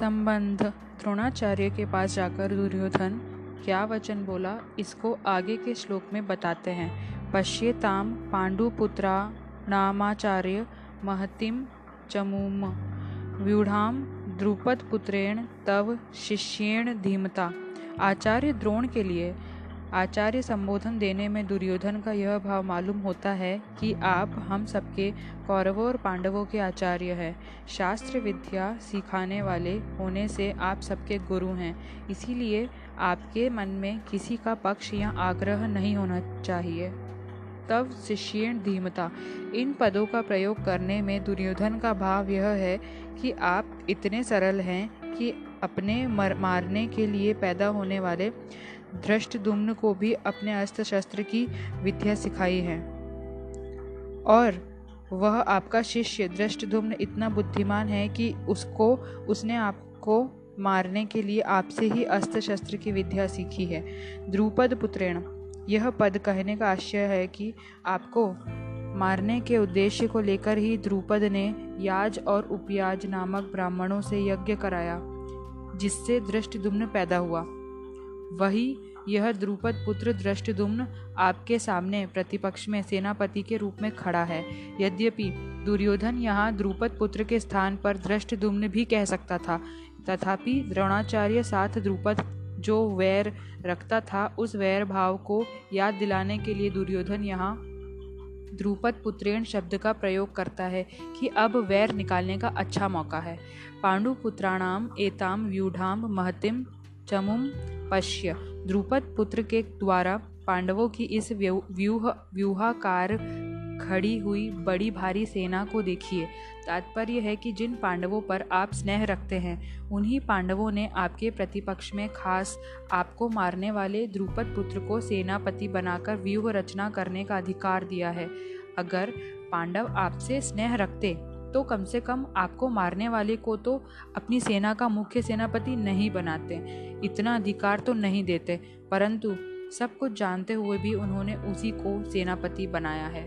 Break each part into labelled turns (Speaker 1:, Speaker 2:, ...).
Speaker 1: संबंध। द्रोणाचार्य के पास जाकर दुर्योधन, क्या वचन बोला? इसको आगे के श्लोक में बताते हैं। पश्येताम पांडुपुत्रा नामाचार्य महतिम चमूम। व्यूढ़ाम द्रुपद पुत्रेण तव शिष्येण धीमता। आचार्य द्रोण के लिए आचार्य संबोधन देने में दुर्योधन का यह भाव मालूम होता है कि आप हम सबके कौरवों और पांडवों के आचार्य हैं। शास्त्र विद्या सिखाने वाले होने से आप सबके गुरु हैं। इसीलिए आपके मन में किसी का पक्ष या आग्रह नहीं होना चाहिए। तब शिष्यण धीमता। इन पदों का प्रयोग करने में दुर्योधन का भाव यह है कि आप इतने सरल हैं कि अपने मर, मारने के लिए पैदा होने वाले धृष्टदुम्न को भी अपने अस्त्र शस्त्र की विद्या सिखाई है। और वह आपका शिष्य दृष्टधुम्न इतना बुद्धिमान है कि उसको, उसने आपको मारने के लिए आपसे ही अस्त्र शस्त्र की विद्या सीखी है। द्रुपद पुत्रेण, यह पद कहने का आशय है कि आपको मारने के उद्देश्य को लेकर ही द्रुपद ने याज और उपयाज नामक ब्राह्मणों से यज्ञ कराया, जिससे दृष्टदुम्न पैदा हुआ। वही यह द्रुपद पुत्र दृष्टदुम्न आपके सामने प्रतिपक्ष में सेनापति के रूप में खड़ा है। यद्यपि दुर्योधन यहाँ द्रुपद पुत्र के स्थान पर दृष्टदुम्न भी कह सकता था, तथापि द्रोणाचार्य साथ द्रुपद जो वैर रखता था, उस वैर भाव को याद दिलाने के लिए दुर्योधन यहाँ द्रुपद पुत्रेण शब्द का प्रयोग करता है कि अब वैर निकालने का अच्छा मौका है। पांडुपुत्राणाम एताम व्यूढ़ाम महतिम चमुम पश्य। द्रुपद पुत्र के द्वारा पांडवों की इस व्यूह व्यूहाकार खड़ी हुई बड़ी भारी सेना को देखिए। तात्पर्य है कि जिन पांडवों पर आप स्नेह रखते हैं, उन्हीं पांडवों ने आपके प्रतिपक्ष में खास आपको मारने वाले द्रुपद पुत्र को सेनापति बनाकर व्यूह रचना करने का अधिकार दिया है। अगर पांडव आपसे स्नेह रखते तो कम से कम आपको मारने वाले को तो अपनी सेना का मुख्य सेनापति नहीं बनाते, इतना अधिकार तो नहीं देते, परंतु सब कुछ जानते हुए भी उन्होंने उसी को सेनापति बनाया है।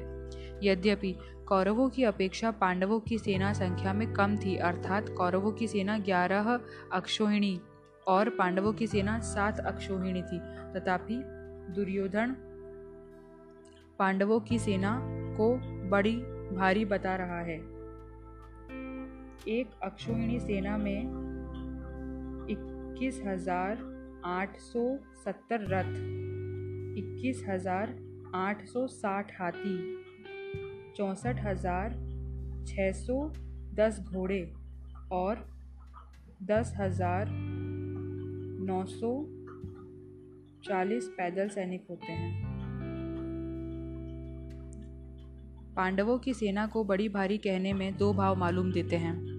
Speaker 1: यद्यपि कौरवों की अपेक्षा पांडवों की सेना संख्या में कम थी, अर्थात कौरवों की सेना ग्यारह अक्षोहिणी और पांडवों की सेना सात अक्षोहिणी थी, तथापि दुर्योधन पांडवों की सेना को बड़ी भारी बता रहा है। एक अक्षोहिणी सेना में इक्कीस हज़ार आठ सौ सत्तर रथ, इक्कीस हज़ार आठ सौ साठ हाथी, चौंसठ हज़ार छः सौ दस घोड़े और दस हज़ार नौ सौ चालीस पैदल सैनिक होते हैं। पांडवों की सेना को बड़ी भारी कहने में दो भाव मालूम देते हैं।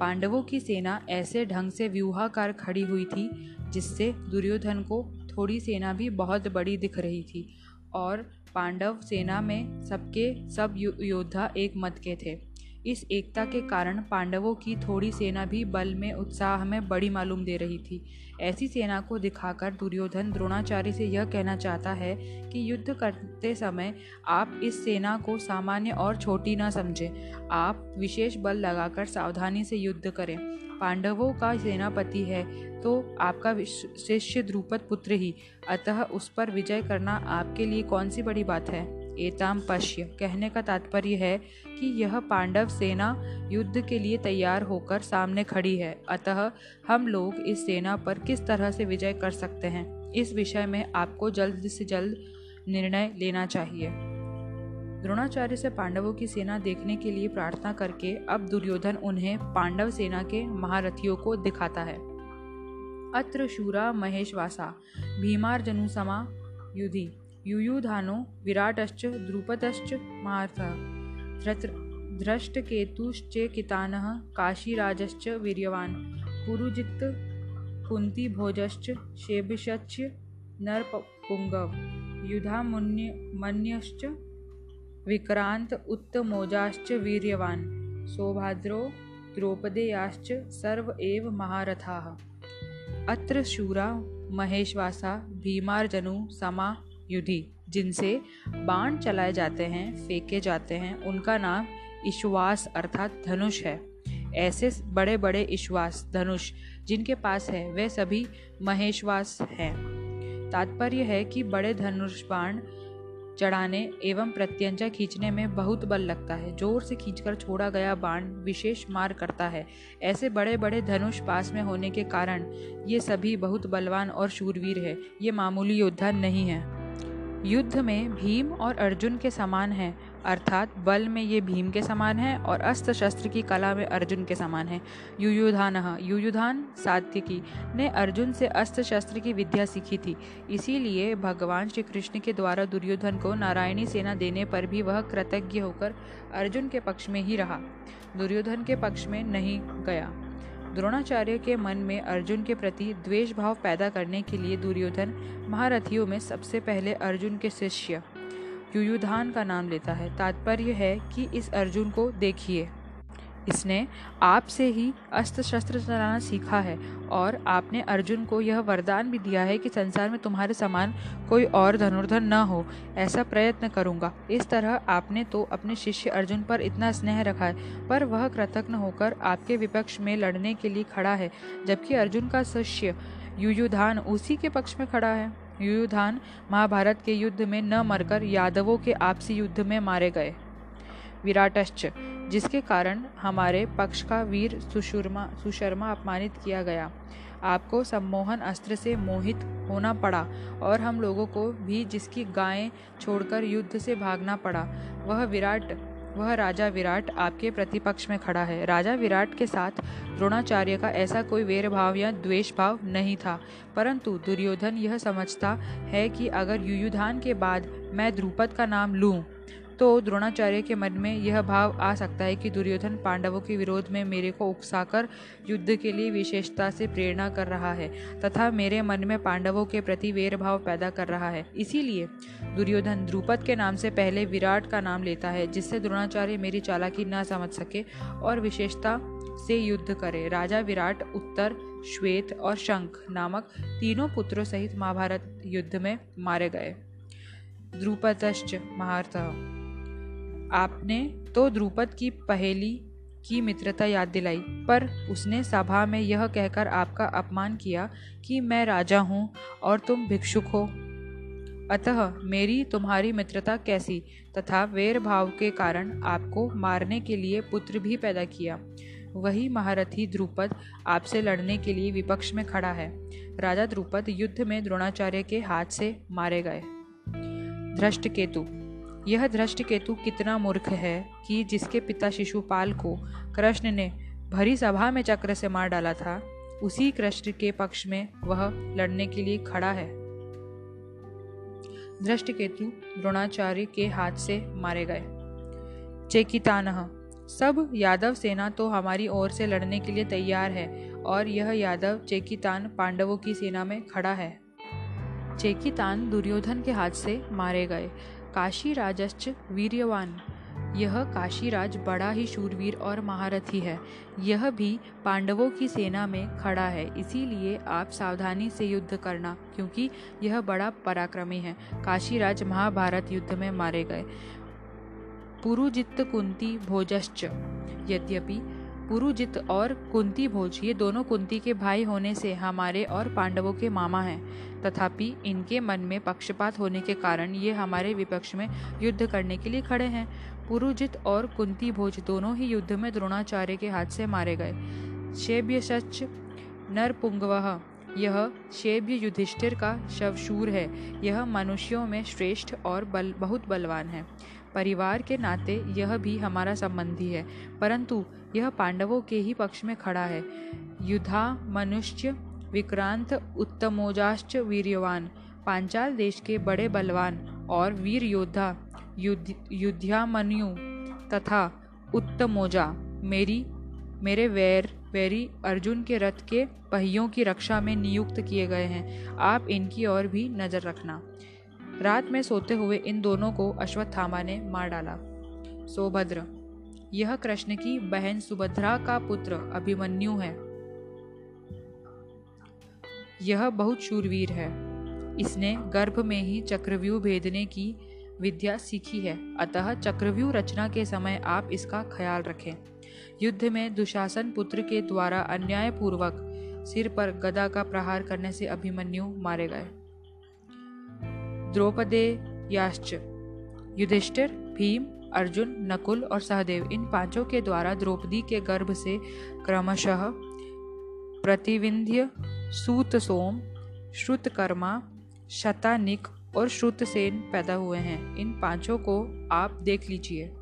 Speaker 1: पांडवों की सेना ऐसे ढंग से व्यूहाकार खड़ी हुई थी, जिससे दुर्योधन को थोड़ी सेना भी बहुत बड़ी दिख रही थी। और पांडव सेना में सबके सब योद्धा एक मत के थे। इस एकता के कारण पांडवों की थोड़ी सेना भी बल में, उत्साह में बड़ी मालूम दे रही थी। ऐसी सेना को दिखाकर दुर्योधन द्रोणाचार्य से यह कहना चाहता है कि युद्ध करते समय आप इस सेना को सामान्य और छोटी ना समझें। आप विशेष बल लगाकर सावधानी से युद्ध करें। पांडवों का सेनापति है तो आपका शिष्य द्रुपद पुत्र ही। अतः उस पर विजय करना आपके लिए कौन सी बड़ी बात है? एताम पश्य। कहने का तात्पर्य है कि यह पांडव सेना युद्ध के लिए तैयार होकर सामने खड़ी है। अतः हम लोग इस सेना पर किस तरह से विजय कर सकते हैं, इस विषय में आपको जल्द से जल्द निर्णय लेना चाहिए। द्रोणाचार्य से पांडवों की सेना देखने के लिए प्रार्थना करके अब दुर्योधन उन्हें पांडव सेना के महारथियों को दिखाता है। अत्र शूरा महेशवासा भीमार्जनुसमा युधि। युयुधानो विराटश्च, द्रुपदश्च मार्थः। धृष्टकेतुश्चेकितानः काशीराजश्च वीर्यवान्। पुरुजित् कुन्तीभोजश्च शेबिषश्च नरपुङ्गव युधामुन्य, मन्यश्च विक्रांत उत्तमोजाश्च वीर्यवान्। सौभाद्रो द्रौपदेयाश्च सर्व एव महारथाः। अत्र शूरा, महेशवासा, भीमार्जनु, समा युधि, जिनसे बाण चलाए जाते हैं, फेंके जाते हैं, उनका नाम ईश्वास अर्थात धनुष है। ऐसे बड़े बड़े ईश्वास, धनुष जिनके पास है, वे सभी महेश्वास हैं। तात्पर्य है कि बड़े धनुष बाण चढ़ाने एवं प्रत्यंजा खींचने में बहुत बल लगता है। ज़ोर से खींचकर छोड़ा गया बाण विशेष मार करता है। ऐसे बड़े बड़े धनुष पास में होने के कारण ये सभी बहुत बलवान और शूरवीर है। ये मामूली योद्धा नहीं है। युद्ध में भीम और अर्जुन के समान हैं, अर्थात बल में ये भीम के समान हैं और अस्त्र शस्त्र की कला में अर्जुन के समान हैं। युयुधान युयुधान सात्यकी ने अर्जुन से अस्त्र शस्त्र की विद्या सीखी थी। इसीलिए भगवान श्री कृष्ण के द्वारा दुर्योधन को नारायणी सेना देने पर भी वह कृतज्ञ होकर अर्जुन के पक्ष में ही रहा। दुर्योधन के पक्ष में नहीं गया। द्रोणाचार्य के मन में अर्जुन के प्रति द्वेष भाव पैदा करने के लिए दुर्योधन महारथियों में सबसे पहले अर्जुन के शिष्य युयुधान का नाम लेता है। तात्पर्य है कि इस अर्जुन को देखिए। इसने आपसे ही अस्त्र शस्त्र चलाना सीखा है और आपने अर्जुन को यह वरदान भी दिया है कि संसार में तुम्हारे समान कोई और धनुर्धन न हो, ऐसा प्रयत्न करूँगा। इस तरह आपने तो अपने शिष्य अर्जुन पर इतना स्नेह रखा है, पर वह कृतज्ञ होकर आपके विपक्ष में लड़ने के लिए खड़ा है, जबकि अर्जुन का शिष्य युयुधान उसी के पक्ष में खड़ा है। युयुधान महाभारत के युद्ध में न मरकर यादवों के आपसी युद्ध में मारे गए। विराटश्च, जिसके कारण हमारे पक्ष का वीर सुशर्मा सुशर्मा अपमानित किया गया। आपको सम्मोहन अस्त्र से मोहित होना पड़ा और हम लोगों को भी जिसकी गायें छोड़कर युद्ध से भागना पड़ा। वह विराट, वह राजा विराट आपके प्रतिपक्ष में खड़ा है। राजा विराट के साथ द्रोणाचार्य का ऐसा कोई वेर भाव या द्वेष भाव नहीं था, परंतु दुर्योधन यह समझता है कि अगर युयुधान के बाद मैं द्रुपद का नाम लूँ तो द्रोणाचार्य के मन में यह भाव आ सकता है कि दुर्योधन पांडवों के विरोध में मेरे को उकसाकर युद्ध के लिए विशेषता से प्रेरणा कर रहा है, तथा मेरे मन में पांडवों के प्रति वेर भाव पैदा कर रहा है। इसीलिए दुर्योधन द्रुपद के नाम से पहले विराट का नाम लेता है, जिससे द्रोणाचार्य मेरी चालाकी न समझ सके और विशेषता से युद्ध करे। राजा विराट, उत्तर, श्वेत और शंख नामक तीनों पुत्रों सहित महाभारत युद्ध में मारे गए। द्रुपदश्च महारथ आपने तो द्रुपद की पहेली की मित्रता याद दिलाई, पर उसने सभा में यह कहकर आपका अपमान किया कि मैं राजा हूँ और तुम भिक्षुक हो। अतः मेरी तुम्हारी मित्रता कैसी तथा वेर भाव के कारण आपको मारने के लिए पुत्र भी पैदा किया। वही महारथी द्रुपद आपसे लड़ने के लिए विपक्ष में खड़ा है। राजा द्रुपद युद्ध में द्रोणाचार्य के हाथ से मारे गए। धृष्ट केतु यह दृष्टि केतु कितना मूर्ख है कि जिसके पिता शिशुपाल को कृष्ण ने भरी सभा में चक्र से मार डाला था, उसी कृष्ण के पक्ष में वह लड़ने के लिए खड़ा है। दृष्टि केतु द्रोणाचार्य के हाथ से मारे गए। चेकितान, सब यादव सेना तो हमारी ओर से लड़ने के लिए तैयार है और यह यादव चेकितान पांडवों की सेना में खड़ा है। चेकितान दुर्योधन के हाथ से मारे गए। काशी राजश्च वीर्यवान। यह काशीराज बड़ा ही शूरवीर और महारथी है। यह भी पांडवों की सेना में खड़ा है, इसीलिए आप सावधानी से युद्ध करना, क्योंकि यह बड़ा पराक्रमी है। काशीराज महाभारत युद्ध में मारे गए। पुरुजित कुंती भोजश्च। यद्यपि पुरुजित और कुंती भोज, ये दोनों कुंती के भाई होने से हमारे और पांडवों के मामा हैं। तथापि इनके मन में पक्षपात होने के कारण ये हमारे विपक्ष में युद्ध करने के लिए खड़े हैं। पुरुजित और कुंती भोज दोनों ही युद्ध में द्रोणाचार्य के हाथ से मारे गए। शेब्य सच नरपुंगवह यह शेब्य युधिष्ठिर का शवशूर है। यह मनुष्यों में श्रेष्ठ और बल, बहुत बलवान है। परिवार के नाते यह भी हमारा संबंधी है, परंतु यह पांडवों के ही पक्ष में खड़ा है। युद्धा मनुष्य विक्रांत उत्तमोजाश्च वीर्यवान, पांचाल देश के बड़े बलवान और वीर योद्धा, युद्ध, युद्धामन्यु तथा उत्तमोजा, मेरी, मेरे वैर, वैरी अर्जुन के रथ के पहियों की रक्षा में नियुक्त किए गए हैं। आप इनकी ओर भी नज़र रखना। रात में सोते हुए इन दोनों को अश्वत्थामा ने मार डाला। सोभद्र, यह कृष्ण की बहन सुभद्रा का पुत्र अभिमन्यु है। यह बहुत शूरवीर है। इसने गर्भ में ही चक्रव्यूह भेदने की विद्या सीखी है। अतः चक्रव्यूह रचना के समय आप इसका ख्याल रखें। युद्ध में दुशासन पुत्र के द्वारा अन्यायपूर्वक सिर पर गदा का प्रहार करने से अभिमन्यु मारे गए। द्रौपदे याश्च युधिष्ठिर, भीम, अर्जुन, नकुल और सहदेव इन पाँचों के द्वारा द्रौपदी के गर्भ से क्रमशः प्रतिविंध्य सूत सोम श्रुतकर्मा, शतानिक और श्रुतसेन पैदा हुए हैं। इन पाँचों को आप देख लीजिए।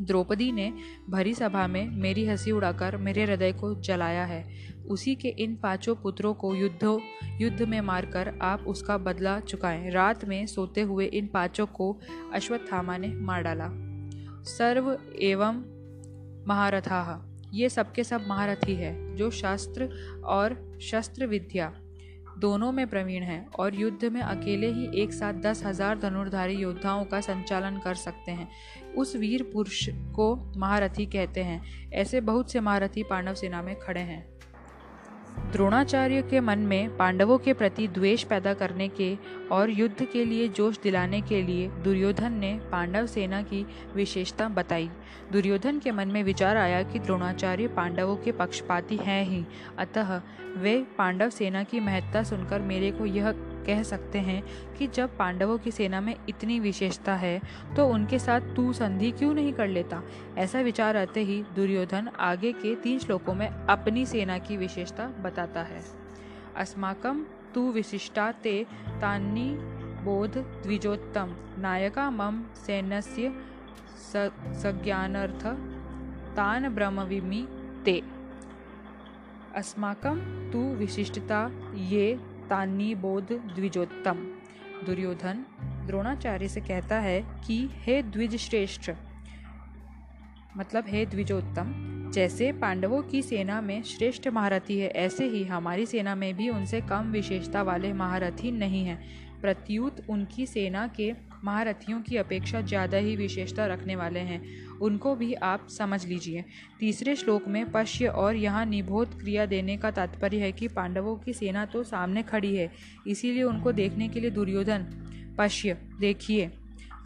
Speaker 1: द्रौपदी ने भरी सभा में मेरी हँसी उड़ाकर मेरे हृदय को जलाया है। उसी के इन पाँचों पुत्रों को युद्धों, युद्ध में मारकर आप उसका बदला चुकाएँ। रात में सोते हुए इन पाँचों को अश्वत्थामा ने मार डाला। सर्व एवं महारथा, ये सबके सब महारथी है, जो शास्त्र और शस्त्र विद्या दोनों में प्रवीण हैं और युद्ध में अकेले ही एक साथ दस हज़ार धनुर्धारी योद्धाओं का संचालन कर सकते हैं। उस वीर पुरुष को महारथी कहते हैं। ऐसे बहुत से महारथी पांडव सेना में खड़े हैं। द्रोणाचार्य के मन में पांडवों के प्रति द्वेष पैदा करने के और युद्ध के लिए जोश दिलाने के लिए दुर्योधन ने पांडव सेना की विशेषता बताई। दुर्योधन के मन में विचार आया कि द्रोणाचार्य पांडवों के पक्षपाती हैं ही। अतः वे पांडव सेना की महत्ता सुनकर मेरे को यह कह सकते हैं कि जब पांडवों की सेना में इतनी विशेषता है तो उनके साथ तू संधि क्यों नहीं कर लेता? ऐसा विचार आते ही दुर्योधन आगे के तीन श्लोकों में अपनी सेना की विशेषता बताता है। अस्माकम तू विशिष्टा ते तान्नी बोध द्विजोत्तम। नायका मम सैन्यस्य सज्ञानर्थ तान ब्रह्मविमी ते। अस्माकं तु विशिष्टता ये तान्नी बोध द्विजोत्तम। दुर्योधन द्रोणाचार्य से कहता है कि, हे द्विज श्रेष्ठ मतलब हे द्विजोत्तम, जैसे पांडवों की सेना में श्रेष्ठ महारथी है, ऐसे ही हमारी सेना में भी उनसे कम विशेषता वाले महारथी नहीं हैं। प्रत्युत उनकी सेना के महारथियों की अपेक्षा ज़्यादा ही विशेषता रखने वाले हैं। उनको भी आप समझ लीजिए। तीसरे श्लोक में, पश्य और यहाँ निबोध क्रिया देने का तात्पर्य है कि पांडवों की सेना तो सामने खड़ी है, इसीलिए उनको देखने के लिए दुर्योधन, पश्य, देखिए,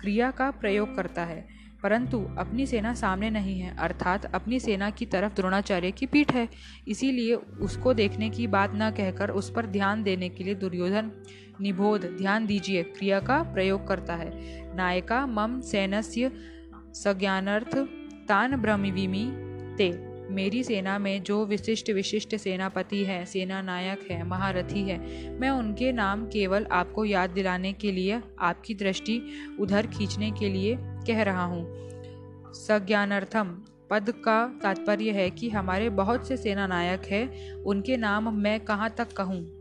Speaker 1: क्रिया का प्रयोग करता है। परंतु अपनी सेना सामने नहीं है, अर्थात अपनी सेना की तरफ़ द्रोणाचार्य की पीठ है। इसीलिए उसको देखने की बात न कहकर उस पर ध्यान देने के लिए दुर्योधन, निबोध, ध्यान दीजिए, क्रिया का प्रयोग करता है। नायका, मम सैनस्य सज्ञानर्थ, तान ब्रह्मविमी, ते, मेरी सेना में जो विशिष्ट विशिष्ट सेनापति है सेना नायक है, महारथी है, मैं उनके नाम केवल आपको याद दिलाने के लिए, आपकी दृष्टि उधर खींचने के लिए कह रहा हूँ। सज्ञानर्थम, पद का तात्पर्य है कि हमारे बहुत से सेना नायक है, उनके नाम मैं कहाँ तक कहूँ?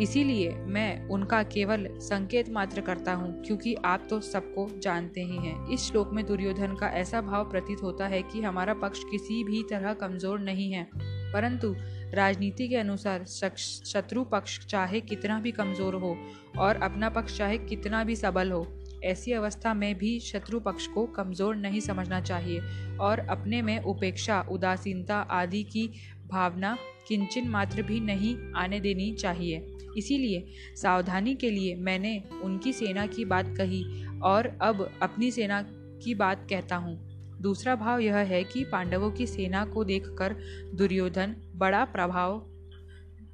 Speaker 1: इसीलिए मैं उनका केवल संकेत मात्र करता हूँ, क्योंकि आप तो सबको जानते ही हैं। इस श्लोक में दुर्योधन का ऐसा भाव प्रतीत होता है कि हमारा पक्ष किसी भी तरह कमज़ोर नहीं है, परंतु राजनीति के अनुसार शत्रु पक्ष चाहे कितना भी कमज़ोर हो और अपना पक्ष चाहे कितना भी सबल हो, ऐसी अवस्था में भी शत्रु पक्ष को कमज़ोर नहीं समझना चाहिए और अपने में उपेक्षा, उदासीनता आदि की भावना किंचन मात्र भी नहीं आने देनी चाहिए। इसीलिए सावधानी के लिए मैंने उनकी सेना की बात कही और अब अपनी सेना की बात कहता हूँ। दूसरा भाव यह है कि पांडवों की सेना को देखकर दुर्योधन बड़ा प्रभाव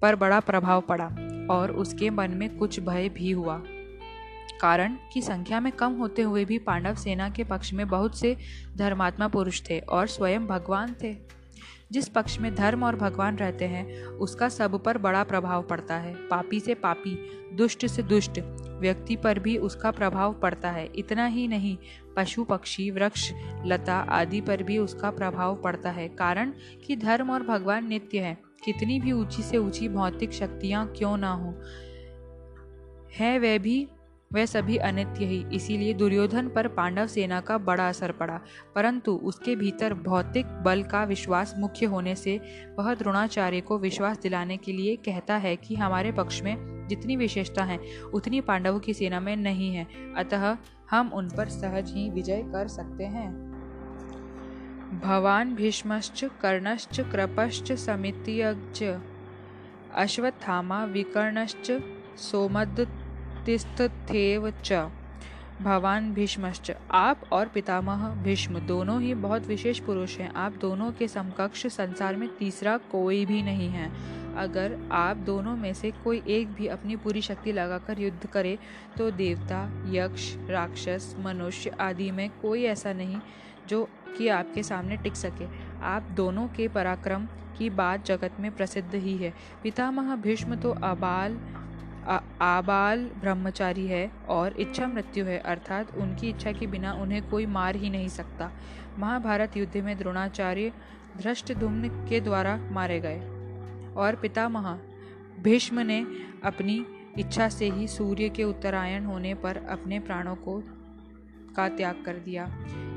Speaker 1: पर बड़ा प्रभाव पड़ा और उसके मन में कुछ भय भी हुआ। कारण कि संख्या में कम होते हुए भी पांडव सेना के पक्ष में बहुत से धर्मात्मा पुरुष थे और स्वयं भगवान थे। जिस पक्ष में धर्म और भगवान रहते हैं, उसका सब पर बड़ा प्रभाव पड़ता है। पापी से पापी, दुष्ट से दुष्ट, व्यक्ति पर भी उसका प्रभाव पड़ता है। इतना ही नहीं, पशु, पक्षी, वृक्ष, लता आदि पर भी उसका प्रभाव पड़ता है। कारण कि धर्म और भगवान नित्य है। कितनी भी ऊँची से ऊँची भौतिक शक्तियाँ क्यों ना हो, है वह भी वह सभी अनित्य ही। इसीलिए दुर्योधन पर पांडव सेना का बड़ा असर पड़ा। परंतु उसके भीतर भौतिक बल का विश्वास मुख्य होने से वह द्रोणाचार्य को विश्वास दिलाने के लिए कहता है कि हमारे पक्ष में जितनी विशेषता है, उतनी पांडवों की सेना में नहीं है। अतः हम उन पर सहज ही विजय कर सकते हैं। भवान भीष्मश्च, कर्णश्च, कृपश्च समितियज्ञ अश्वत्थामा, विकर्णश्च सोमद सोमतिस्थेव च भवान भीष्मश्च। आप और पितामह भीष्म दोनों ही बहुत विशेष पुरुष हैं। आप दोनों के समकक्ष संसार में तीसरा कोई भी नहीं है। अगर आप दोनों में से कोई एक भी अपनी पूरी शक्ति लगाकर युद्ध करे तो देवता, यक्ष, राक्षस, मनुष्य आदि में कोई ऐसा नहीं जो कि आपके सामने टिक सके। आप दोनों के पराक्रम की बात जगत में प्रसिद्ध ही है। पितामह भीष्म तो अबाल आबाल ब्रह्मचारी है और इच्छा मृत्यु है, अर्थात उनकी इच्छा के बिना उन्हें कोई मार ही नहीं सकता। महाभारत युद्ध में द्रोणाचार्य धृष्टधुम्न के द्वारा मारे गए और पितामह भीष्म ने अपनी इच्छा से ही सूर्य के उत्तरायण होने पर अपने प्राणों को का त्याग कर दिया।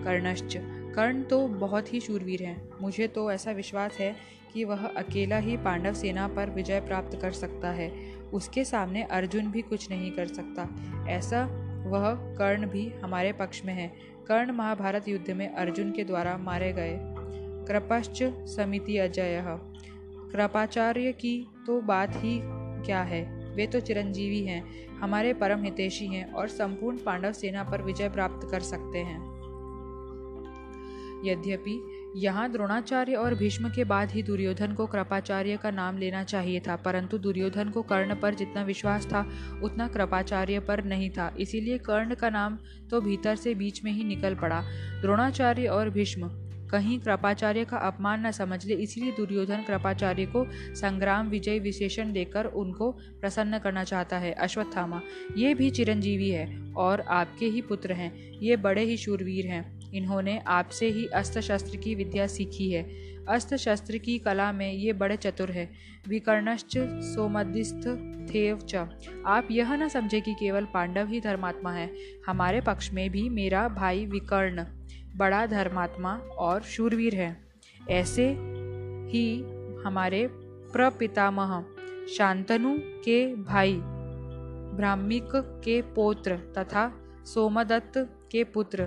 Speaker 1: कर्णश्च, कर्ण तो बहुत ही शूरवीर हैं। मुझे तो ऐसा विश्वास है कि वह अकेला ही पांडव सेना पर विजय प्राप्त कर सकता है। उसके सामने अर्जुन भी कुछ नहीं कर सकता। ऐसा वह कर्ण भी हमारे पक्ष में है। कर्ण महाभारत युद्ध में अर्जुन के द्वारा मारे गए। कृपश्च समिति अजय। कृपाचार्य की तो बात ही क्या है? वे तो चिरंजीवी हैं, हमारे परम हितेशी हैं और संपूर्ण पांडव सेना पर विजय प्राप्त कर सकते हैं। यद्यपि यहाँ द्रोणाचार्य और भीष्म के बाद ही दुर्योधन को कृपाचार्य का नाम लेना चाहिए था, परंतु दुर्योधन को कर्ण पर जितना विश्वास था, उतना कृपाचार्य पर नहीं था। इसीलिए कर्ण का नाम तो भीतर से बीच में ही निकल पड़ा। द्रोणाचार्य और भीष्म, कहीं कृपाचार्य का अपमान न समझ ले, इसलिए दुर्योधन कृपाचार्य को संग्राम विजय विशेषण देकर उनको प्रसन्न करना चाहता है। अश्वत्थामा, ये भी चिरंजीवी है और आपके ही पुत्र हैं, ये बड़े ही शूरवीर हैं। इन्होंने आपसे ही अस्त्र शस्त्र की विद्या सीखी है। अस्त्र शस्त्र की कला में ये बड़े चतुर है। विकर्णश्च सोमदिस्थ थेव च। आप यह न समझे कि केवल पांडव ही धर्मात्मा है। हमारे पक्ष में भी मेरा भाई विकर्ण, बड़ा धर्मात्मा और शूरवीर है। ऐसे ही हमारे प्रपितामह, शांतनु के भाई, ब्राह्मिक के पोत्र तथा सोमदत्त के पुत्र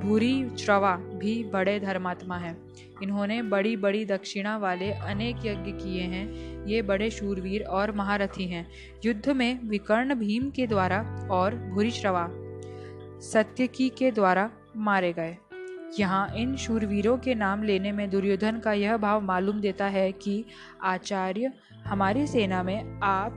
Speaker 1: भूरी श्रवा भी बड़े धर्मात्मा हैं। इन्होंने बड़ी बड़ी दक्षिणा वाले अनेक यज्ञ किए हैं। ये बड़े शूरवीर और महारथी हैं। युद्ध में विकर्ण भीम के द्वारा और भूरिश्रवा सत्यकी के द्वारा मारे गए। यहाँ इन शूरवीरों के नाम लेने में दुर्योधन का यह भाव मालूम देता है कि आचार्य हमारी सेना में आप,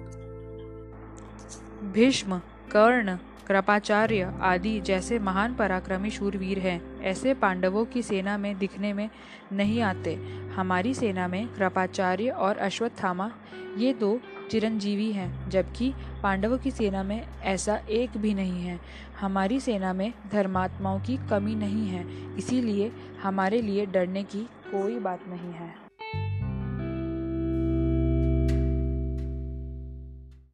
Speaker 1: भीष्म, कर्ण कृपाचार्य आदि जैसे महान पराक्रमी शूरवीर हैं, ऐसे पांडवों की सेना में दिखने में नहीं आते। हमारी सेना में कृपाचार्य और अश्वत्थामा, ये दो चिरंजीवी हैं, जबकि पांडवों की सेना में ऐसा एक भी नहीं है। हमारी सेना में धर्मात्माओं की कमी नहीं है, इसीलिए हमारे लिए डरने की कोई बात नहीं है।